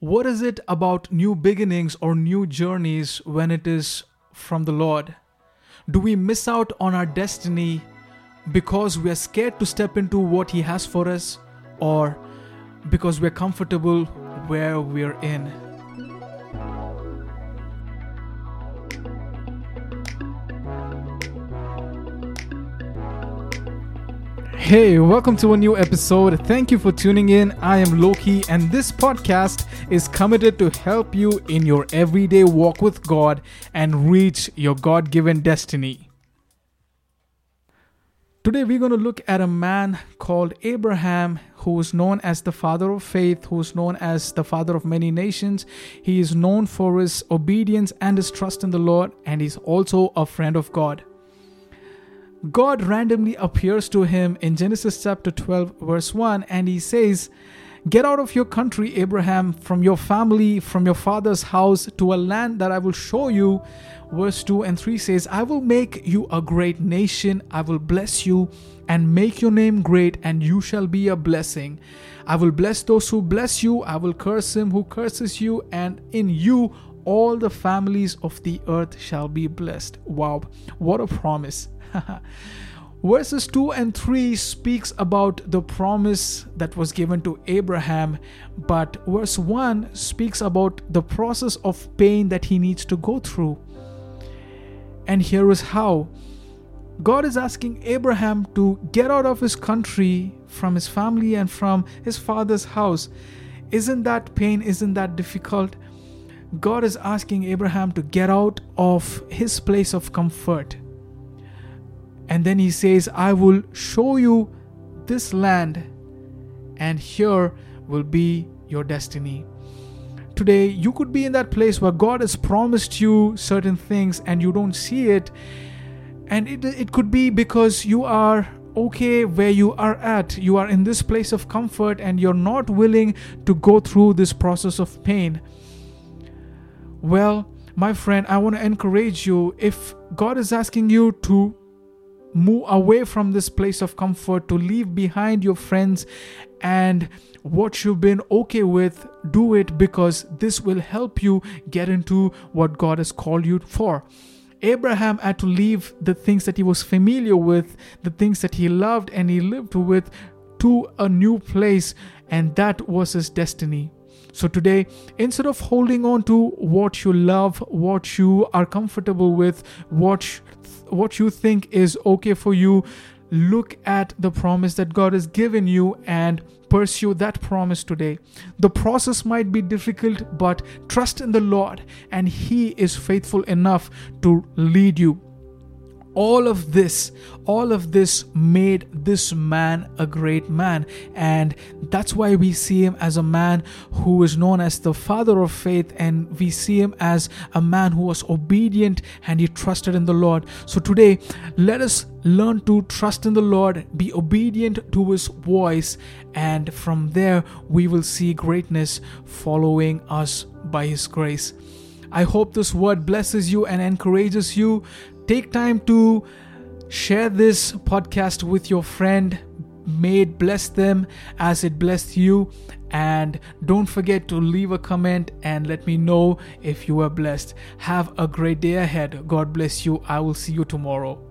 What is it about new beginnings or new journeys when it is from the Lord? Do we miss out on our destiny because we are scared to step into what He has for us or because we're comfortable where we're in? Hey, welcome to a new episode. Thank you for tuning in. I am Loki, and this podcast is committed to help you in your everyday walk with God and reach your God given destiny. Today, we're going to look at a man called Abraham, who is known as the father of faith, who is known as the father of many nations. He is known for his obedience and his trust in the Lord, and he's also a friend of God. God randomly appears to him in Genesis chapter 12, verse 1, and he says, Get out of your country, Abraham, from your family, from your father's house, to a land that I will show you. Verse 2 and 3 says, I will make you a great nation, I will bless you and make your name great, and you shall be a blessing. I will bless those who bless you, I will curse him who curses you, and in you all the families of the earth shall be blessed. Wow, what a promise! Verses 2 and 3 speaks about the promise that was given to Abraham, but verse 1 speaks about the process of pain that he needs to go through. And here is how God is asking Abraham to get out of his country, from his family, and from his father's house. Isn't that pain? Isn't that difficult? God is asking Abraham to get out of his place of comfort and then he says, I will show you this land, and here will be your destiny. Today, you could be in that place where God has promised you certain things and you don't see it. And it, it could be because you are okay where you are at. You are in this place of comfort and you're not willing to go through this process of pain. Well, my friend, I want to encourage you if God is asking you to move away from this place of comfort, to leave behind your friends and what you've been okay with, do it because this will help you get into what God has called you for. Abraham had to leave the things that he was familiar with, the things that he loved and he lived with, to a new place, and that was his destiny. So today, instead of holding on to what you love, what you are comfortable with, what what you think is okay for you, look at the promise that God has given you and pursue that promise today. The process might be difficult, but trust in the Lord, and He is faithful enough to lead you all of this all of this made this man a great man. And that's why we see him as a man who is known as the father of faith and we see him as a man who was obedient and he trusted in the lord. So today let us learn to trust in the lord be obedient to his voice and from there we will see greatness following us by his grace I hope this word blesses you and encourages you take time to share this podcast with your friend. May it bless them as it blessed you. And don't forget to leave a comment and let me know if you were blessed. Have a great day ahead. God bless you. I will see you tomorrow.